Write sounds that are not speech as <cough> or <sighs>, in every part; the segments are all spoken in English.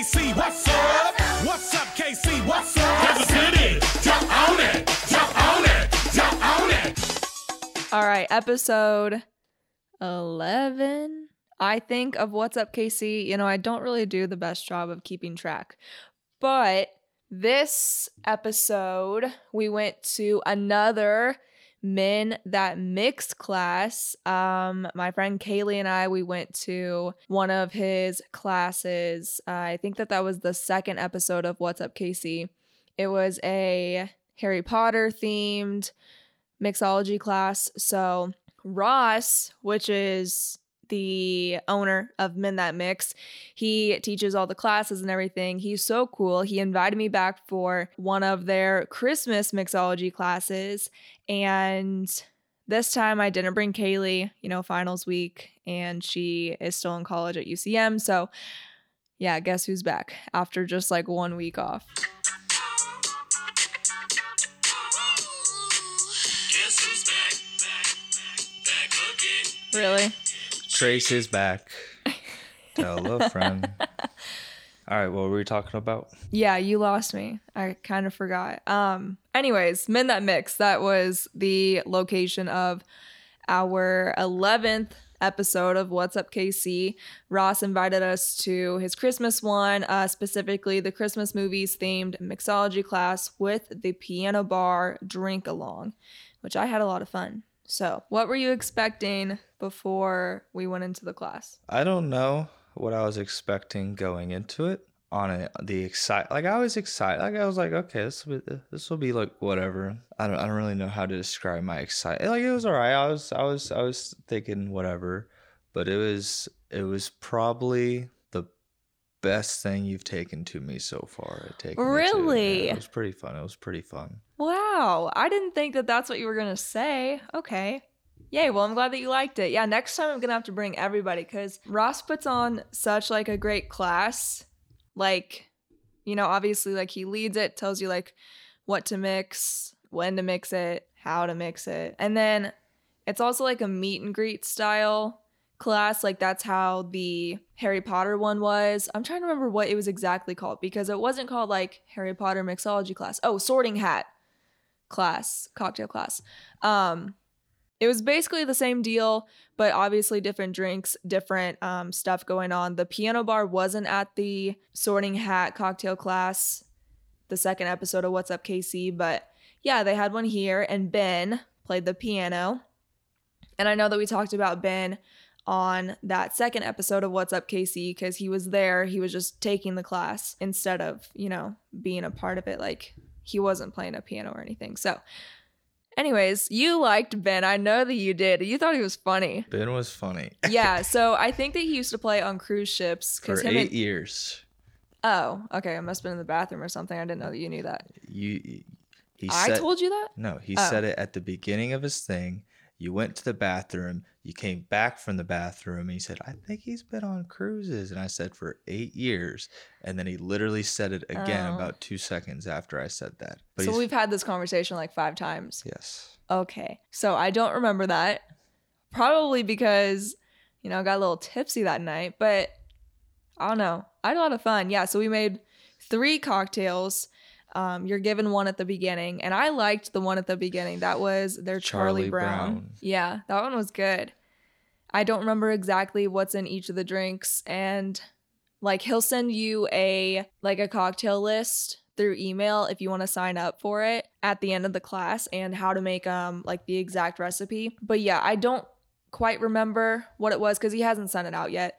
KC? What's up? What's up, KC? What's up? Kansas City, jump on it, jump on it, jump on it. All right, episode 11, I think, of What's Up KC. You know, I don't really do the best job of keeping track, but this episode, we went to another men that mixed class. Um, my friend Kaylee and I, we went to one of his classes. Uh, I think that that was the second episode of What's Up KC. It was a Harry Potter themed mixology class. So Ross, which is the owner of Men That Mix. He teaches all the classes and everything. He's so cool. He invited me back for one of their Christmas mixology classes. And this time I didn't bring Kaylee, you know, finals week, and she is still in college at UCM. So, yeah, guess who's back after just like one week off? Really? Trace is back. <laughs> Tell a friend. All right, what were we talking about? Yeah, you lost me. I kind of forgot. Um anyways, Men That Mix, that was the location of our 11th episode of What's Up KC. Ross invited us to his Christmas one, uh, specifically the Christmas movies themed mixology class with the piano bar drink along, which I had a lot of fun. So, what were you expecting before we went into the class? I don't know what I was expecting going into it. On it, the excite like I was excited. Like I was like, okay, this will be this will be like whatever. I don't I don't really know how to describe my excitement. Like it was alright. I was I was I was thinking whatever, but it was it was probably best thing you've taken to me so far. Uh, me to. Yeah, Really? it was pretty fun. It was pretty fun. Wow, I didn't think that that's what you were gonna say. Okay. Yay, well, I'm glad that you liked it. Yeah, next time I'm gonna have to bring everybody because Ross puts on such like a great class. Like, you know, obviously like he leads it, tells you like what to mix, when to mix it, how to mix it. And then it's also like a meet and greet style class. Like that's how the Harry Potter one was. I'm trying to remember what it was exactly called because it wasn't called like Harry Potter mixology class. Oh, sorting hat class, cocktail class. Um it was basically the same deal, but obviously different drinks, different um, stuff going on. The piano bar wasn't at the sorting hat cocktail class, the second episode of What's Up KC, but yeah, they had one here, and Ben played the piano. And I know that we talked about Ben on that second episode of What's Up KC because he was there. He was just taking the class instead of, you know, being a part of it. Like he wasn't playing a piano or anything. So, anyways, you liked Ben. I know that you did. You thought he was funny. Ben was funny. <laughs> Yeah. So I think that he used to play on cruise ships For eight and years. oh, okay, I must have been in the bathroom or something. I didn't know that you knew that. You he said I said told you that. No, he Oh. said it at the beginning of his thing. You went to the bathroom, you came back from the bathroom, and he said, I think he's been on cruises. And I said, for eight years. And then he literally said it again Oh. about two seconds after I said that. But so we've had this conversation like five times. yes. Okay. So I don't remember that. Probably because, you know, I got a little tipsy that night, but I don't know. I had a lot of fun. Yeah. So we made three cocktails. Um, you're given one at the beginning, and I liked the one at the beginning. That was their Charlie, Charlie Brown. Brown. Yeah, that one was good. I don't remember exactly what's in each of the drinks, and like he'll send you a like a cocktail list through email if you want to sign up for it at the end of the class and how to make um like the exact recipe. But yeah, I don't quite remember what it was because he hasn't sent it out yet.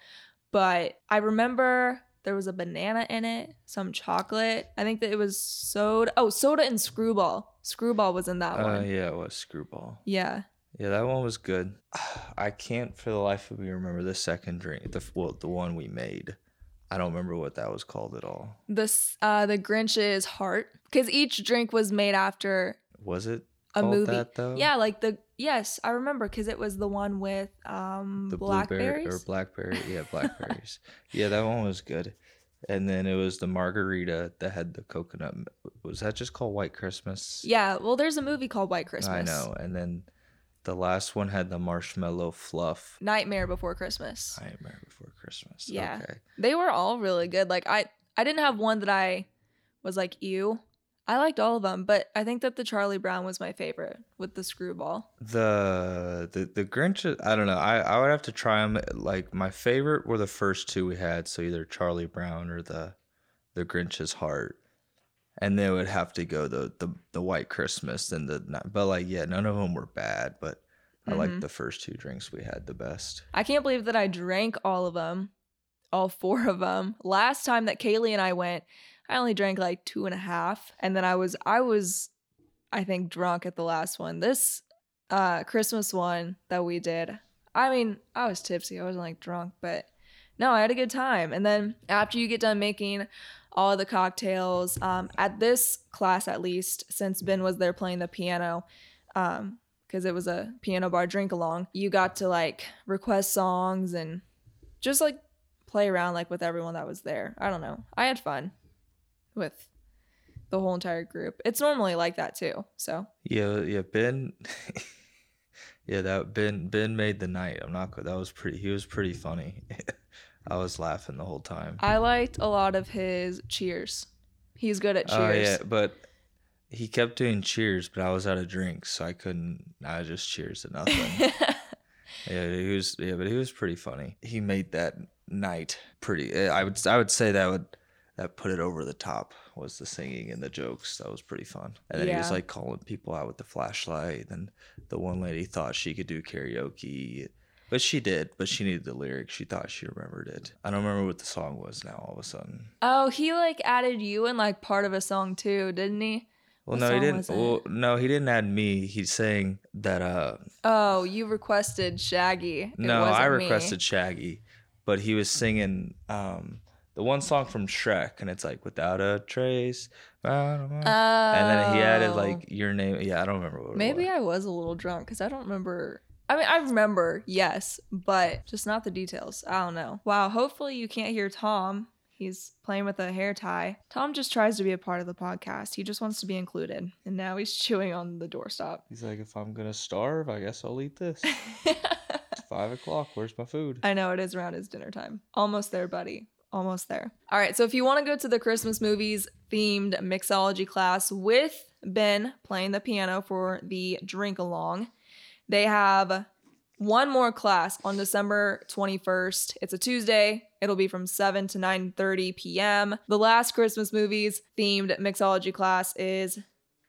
But I remember there was a banana in it, some chocolate. I think that it was soda. Oh, soda and screwball. Screwball was in that Uh, one. yeah, it was Screwball. Yeah. Yeah, that one was good. <sighs> I can't for the life of me remember the second drink, the well, the one we made. I don't remember what that was called at all. This uh the Grinch's heart because each drink was made after Was it a movie. that though? Yeah, like the yes, I remember because it was the one with um the blueberry blackberries. or blackberry yeah <laughs> blackberries yeah that one was good and then it was the margarita that had the coconut was that just called white christmas yeah, well, there's a movie called White Christmas. i know and then the last one had the marshmallow fluff Nightmare Before Christmas. nightmare before christmas Yeah. okay They were all really good. Like I I didn't have one that I was like, ew. I liked all of them, but I think that the Charlie Brown was my favorite with the screwball. The the the Grinch. I don't know. I I would have to try them. Like my favorite were the first two we had. So either Charlie Brown or the the Grinch's Heart, and then would have to go the the the White Christmas and the. But like yeah, none of them were bad. But I liked mm-hmm. the first two drinks we had the best. I can't believe that I drank all of them, all four of them. Last time that Kaylee and I went, I only drank like two and a half, and then I was I was, I think, drunk at the last one. This uh Christmas one that we did. I mean, I was tipsy. I wasn't like drunk, but no, I had a good time. And then after you get done making all the cocktails, um, at this class at least, since Ben was there playing the piano, um, because it was a piano bar drink along, you got to like request songs and just like play around like with everyone that was there. I don't know. I had fun with the whole entire group. It's normally like that too. So Yeah, yeah. Ben. <laughs> yeah, that Ben Ben made the night. I'm not. That was pretty. He was pretty funny. <laughs> I was laughing the whole time. I liked a lot of his cheers. He's good at cheers. Oh yeah, but he kept doing cheers, but I was out of drinks, so I couldn't. I just cheers to <laughs> nothing. yeah, he was. Yeah, but he was pretty funny. He made that night pretty. eh, I would. I would say that would that put it over the top was the singing and the jokes. That was pretty fun. And then he was like calling people out with the flashlight. And the one lady thought she could do karaoke. But she did, but she needed the lyrics. She thought she remembered it. I don't remember what the song was now all of a sudden. oh, he like added you in like part of a song too, didn't he? Well, What no, he didn't. Well, no, he didn't add me. He's saying that. Uh, Oh, you requested Shaggy. It no, I wasn't me. requested Shaggy, but he was singing um, the one song from Shrek, and it's like "Without a Trace," and then he added Oh. like your name. Yeah, I don't remember what. Maybe it was. I was a little drunk because I don't remember. I mean, I remember, yes, but just not the details. I don't know. Wow. Hopefully, you can't hear Tom. He's playing with a hair tie. Tom just tries to be a part of the podcast. He just wants to be included. And now he's <laughs> chewing on the doorstop. He's like, if I'm gonna starve, I guess I'll eat this. <laughs> it's five o'clock. Where's my food? I know it is around his dinner time. Almost there, buddy. Almost there. All right. So if you want to go to the Christmas movies themed mixology class with Ben playing the piano for the drink along, they have one more class on December 21st. It's a Tuesday. It'll be from 7 to 9:30 p.m. The last Christmas movies themed mixology class is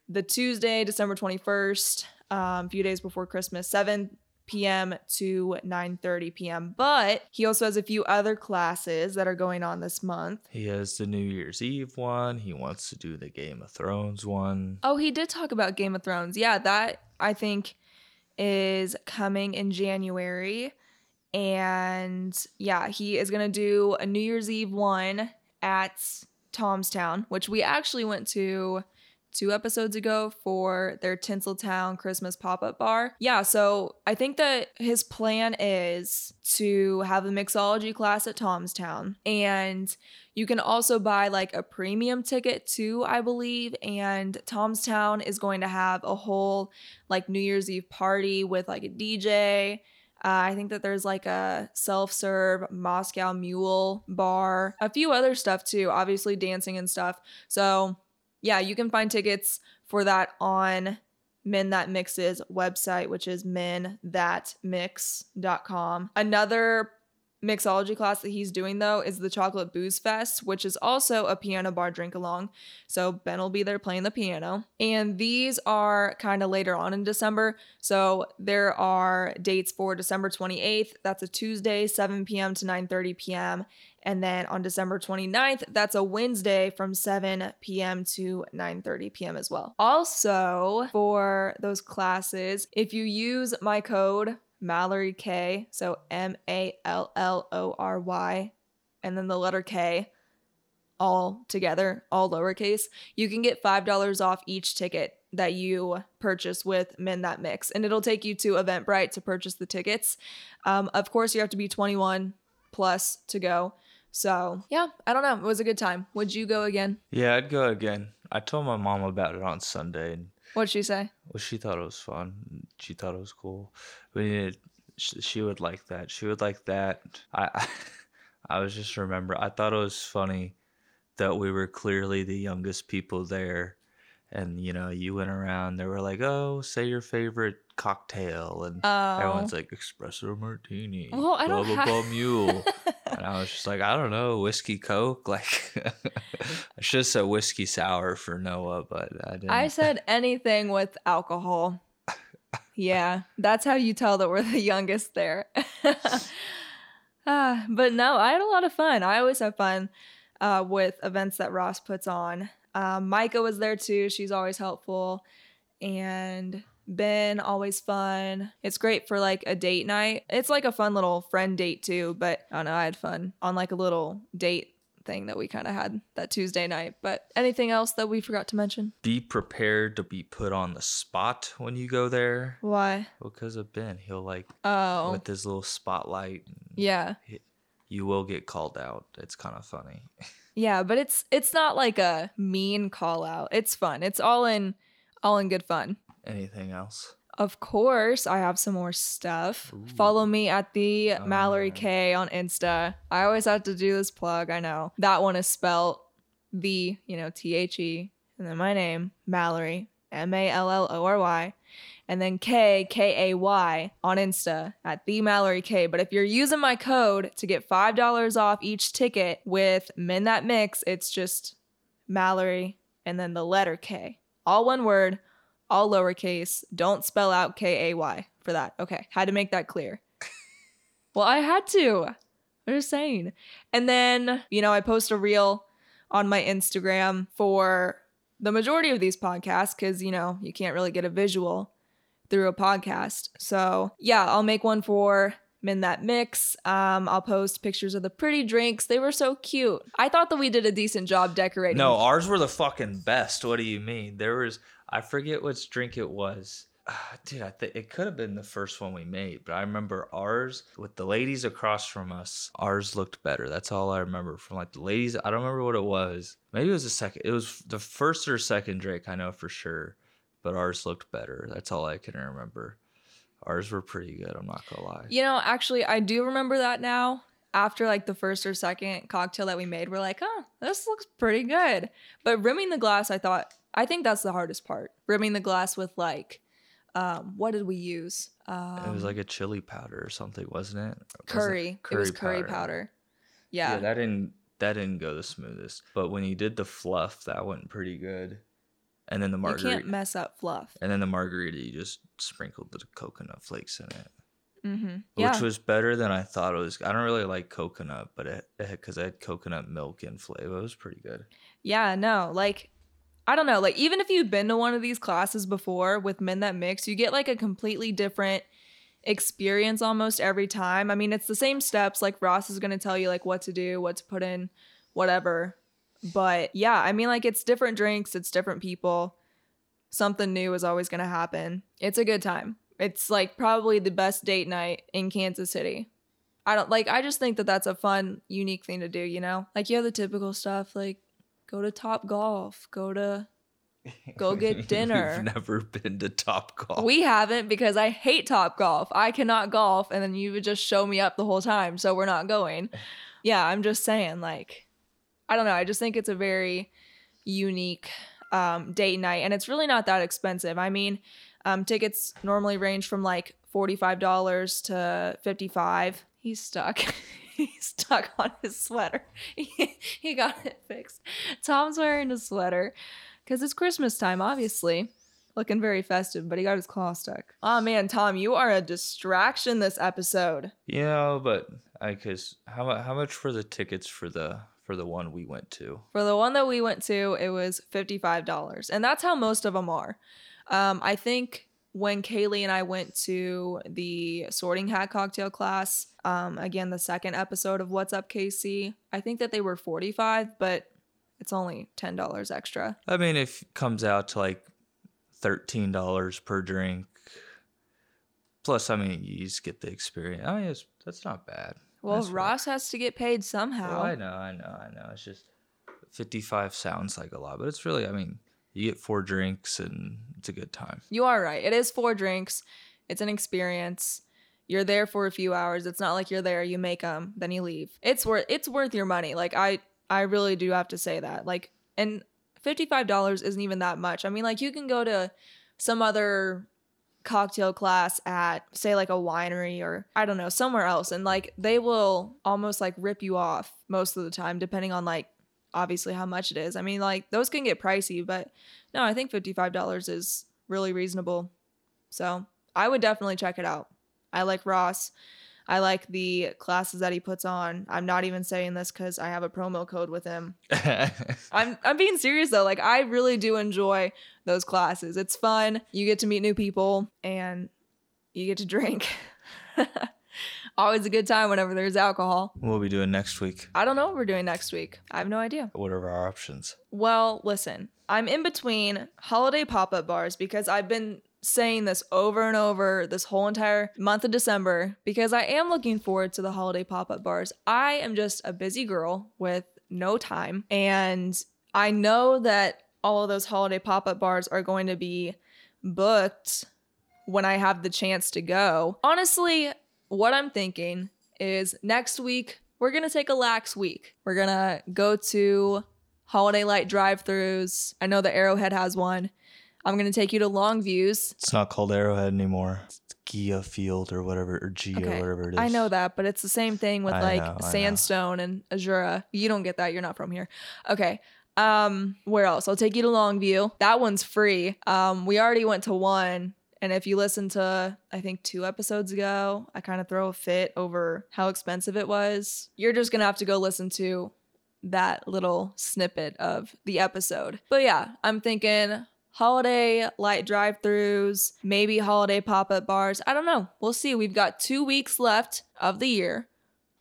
the Tuesday, December 21st, um, a few days before Christmas, 7 p.m. to 9:30 p.m. But he also has a few other classes that are going on this month. He has the New Year's Eve one. He wants to do the Game of Thrones one. Oh, he did talk about Game of Thrones. Yeah, that I think is coming in January. And yeah, he is going to do a New Year's Eve one at Tom's Town, which we actually went to two episodes ago for their Tinseltown Christmas pop up bar. Yeah, so I think that his plan is to have a mixology class at Tom's Town. And you can also buy like a premium ticket too, I believe. And Tom's Town is going to have a whole like New Year's Eve party with like a DJ. Uh, I think that there's like a self serve Moscow Mule bar, a few other stuff too, obviously dancing and stuff. So, yeah, you can find tickets for that on Men That Mix's website, which is menthatmix.com. Another mixology class that he's doing though is the Chocolate Booze Fest, which is also a piano bar drink along. So Ben will be there playing the piano. And these are kind of later on in December. So there are dates for December 28th. That's a Tuesday, 7 p.m. to 9:30 p.m. And then on December 29th, that's a Wednesday from 7 p.m. to 9:30 p.m. as well. Also, for those classes, if you use my code Mallory K, so M A L L O R Y, and then the letter K, all together, all lowercase, you can get $5 off each ticket that you purchase with Men That Mix. And it'll take you to Eventbrite to purchase the tickets. Um, of course, you have to be 21 plus to go. So, yeah, I don't know. It was a good time. Would you go again? Yeah, I'd go again. I told my mom about it on Sunday, and What'd she say? well, she thought it was fun. She thought it was cool. We needed. She, would like that. She would like that. I, I, <laughs> I was just remember. I thought it was funny that we were clearly the youngest people there. And you know, you went around. They were like, "Oh, say your favorite cocktail," and Oh. everyone's like, "Espresso martini." Well, I blah don't blah blah mule. <laughs> and I was just like, I don't know, whiskey coke. <laughs> Like, I should have said whiskey sour for Noah, but I didn't. I said anything with alcohol. <laughs> Yeah, that's how you tell that we're the youngest there. Ah, but no, I had a lot of fun. I always have fun uh, with events that Ross puts on. Um, Micah was there too. She's always helpful. And Ben, always fun. It's great for like a date night. It's like a fun little friend date too, but I don't know. I had fun on like a little date thing that we kind of had that Tuesday night. But anything else that we forgot to mention? be prepared to be put on the spot when you go there Why? because of Ben. He'll like Oh, with his little spotlight. yeah. You will get called out. It's kind of funny. <laughs> Yeah, but it's it's not like a mean call out. It's fun. It's all in all in good fun. Anything else? Of course, I have some more stuff. Follow me at the oh, Mallory Oh. K on Insta. I always have to do this plug, I know. That one is spelled the, you know, T H E, and then my name, Mallory, M A L L O R Y, and then K K A Y on Insta at the Mallory K. But if you're using my code to get $5 off each ticket with Men That Mix, it's just Mallory and then the letter K. All one word, all lowercase. Don't spell out K A Y for that. Okay, had to make that clear. <laughs> well, I had to. I'm just saying. And then, you know, I post a reel on my Instagram for the majority of these podcasts because, you know, you can't really get a visual through a podcast. So, yeah, I'll make one for Men That Mix. Um, I'll post pictures of the pretty drinks. They were so cute. I thought that we did a decent job decorating. No, ours were the fucking best. What do you mean? There was I forget which drink it was. Ah, Dude, I think it could have been the first one we made, but I remember ours with the ladies across from us. Ours looked better. That's all I remember from like the ladies. I don't remember what it was. Maybe it was the second. It was the first or second Drake. I know for sure, but ours looked better. That's all I can remember. Ours were pretty good. I'm not gonna lie. You know, actually, I do remember that now. After like the first or second cocktail that we made, we're like, oh, this looks pretty good. But rimming the glass, I thought, I think that's the hardest part. Rimming the glass with like, um, what did we use? Um, it was like a chili powder or something, wasn't it? Was it curry. It was curry powder. Yeah. yeah, that didn't that didn't go the smoothest. But when you did the fluff, that went pretty good. And then the margarita. you can't mess up fluff. and then the margarita, you just sprinkled the coconut flakes in it, Mm-hmm. Yeah. which was better than I thought it was. I don't really like coconut, but it because it, had coconut milk and flavor, it was pretty good. Yeah, no, like I don't know, like even if you've been to one of these classes before with men that mix, you get like a completely different experience almost every time. I mean, it's the same steps like Ross is going to tell you like what to do, what to put in, whatever. But yeah, I mean like it's different drinks, it's different people. Something new is always going to happen. It's a good time. It's like probably the best date night in Kansas City. I don't like I just think that that's a fun, unique thing to do, you know? Like you have the typical stuff like go to Top Golf, go to <laughs> Go get dinner. We've never been to Top Golf. We haven't because I hate Top Golf. I cannot golf and then you would just show me up the whole time, so we're not going. <laughs> Yeah, I'm just saying like I don't know, I just think it's a very unique um, date night and it's really not that expensive. I mean, um, tickets normally range from like $45 to 55. He's stuck. <laughs> <laughs> He's stuck on his sweater. <laughs> He, he got it fixed. Tom's wearing a sweater because it's Christmas time, obviously. Looking very festive, but he got his claw stuck. Oh man, Tom, you are a distraction this episode. Yeah, but I cause how mu- how much for the tickets for the for the one we went to? For the one that we went to, it was $55. And that's how most of them are. Um, I think when Kaylee and I went to the sorting hat cocktail class, um, again, the second episode of What's Up KC, I think that they were 45 but it's only $10 extra. I mean, if it comes out to like thirteen dollars per drink, plus, I mean, you just get the experience. I mean, it's, that's not bad. Well, That's. Ross has to get paid somehow. Well, I know, I know, I know. It's just fifty-five sounds like a lot, but it's really, I mean, you get four drinks and it's a good time. You are right. It is four drinks. It's an experience. You're there for a few hours. It's not like you're there, you make them, then you leave. It's worth it's worth your money. Like I I really do have to say that. Like, and $55 isn't even that much. I mean, like, you can go to some other cocktail class at, say, like a winery or I don't know, somewhere else, and like they will almost like rip you off most of the time, depending on like obviously how much it is. I mean, like, those can get pricey, but no, I think $55 is really reasonable. So I would definitely check it out. I like Ross. I like the classes that he puts on. I'm not even saying this because I have a promo code with him. <laughs> I'm I'm being serious though. Like I really do enjoy those classes. It's fun. You get to meet new people and you get to drink. <laughs> Always a good time whenever there's alcohol. What we'll be doing next week. I don't know what we're doing next week. I have no idea. What are our options? Well, listen, I'm in between holiday pop up bars because I've been saying this over and over this whole entire month of December because I am looking forward to the holiday pop up bars. I am just a busy girl with no time. And I know that all of those holiday pop up bars are going to be booked when I have the chance to go. Honestly, what I'm thinking is next week, we're going to take a lax week. We're going to go to holiday light drive throughs. I know the Arrowhead has one. I'm going to take you to Longviews. It's not called Arrowhead anymore. It's GEHA Field or whatever, or GEHA, Okay, whatever it is. I know that, but it's the same thing with I like know. Sandstone and Azura. You don't get that. You're not from here. Okay. Um, where else? I'll take you to Longview. That one's free. Um, we already went to one. And if you listen to, I think two episodes ago, I kind of throw a fit over how expensive it was. You're just gonna have to go listen to that little snippet of the episode. But yeah, I'm thinking holiday light drive throughs, maybe holiday pop up bars. I don't know. We'll see. We've got two weeks left of the year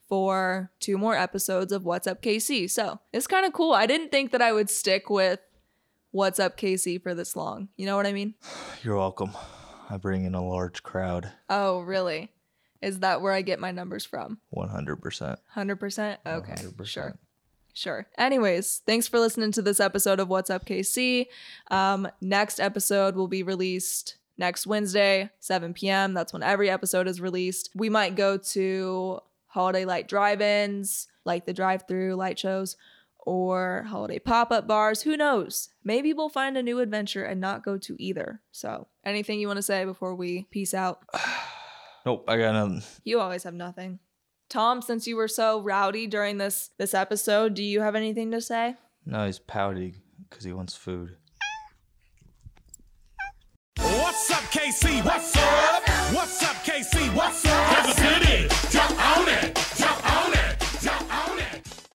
for two more episodes of What's Up KC. So it's kind of cool. I didn't think that I would stick with What's Up KC for this long. You know what I mean? You're welcome. I bring in a large crowd. Oh, really? Is that where I get my numbers from? 100%. 100%? Okay. 100%. Sure. Sure. Anyways, thanks for listening to this episode of What's Up KC. Um, next episode will be released next Wednesday, 7 p.m. That's when every episode is released. We might go to holiday light drive ins, like the drive through light shows, or holiday pop up bars. Who knows? Maybe we'll find a new adventure and not go to either. So, anything you want to say before we peace out? <sighs> Nope, I got nothing. You always have nothing. Tom, since you were so rowdy during this this episode, do you have anything to say? No, he's pouting because he wants food. What's up, KC? What's up? What's up, KC? What's up? Kansas City, jump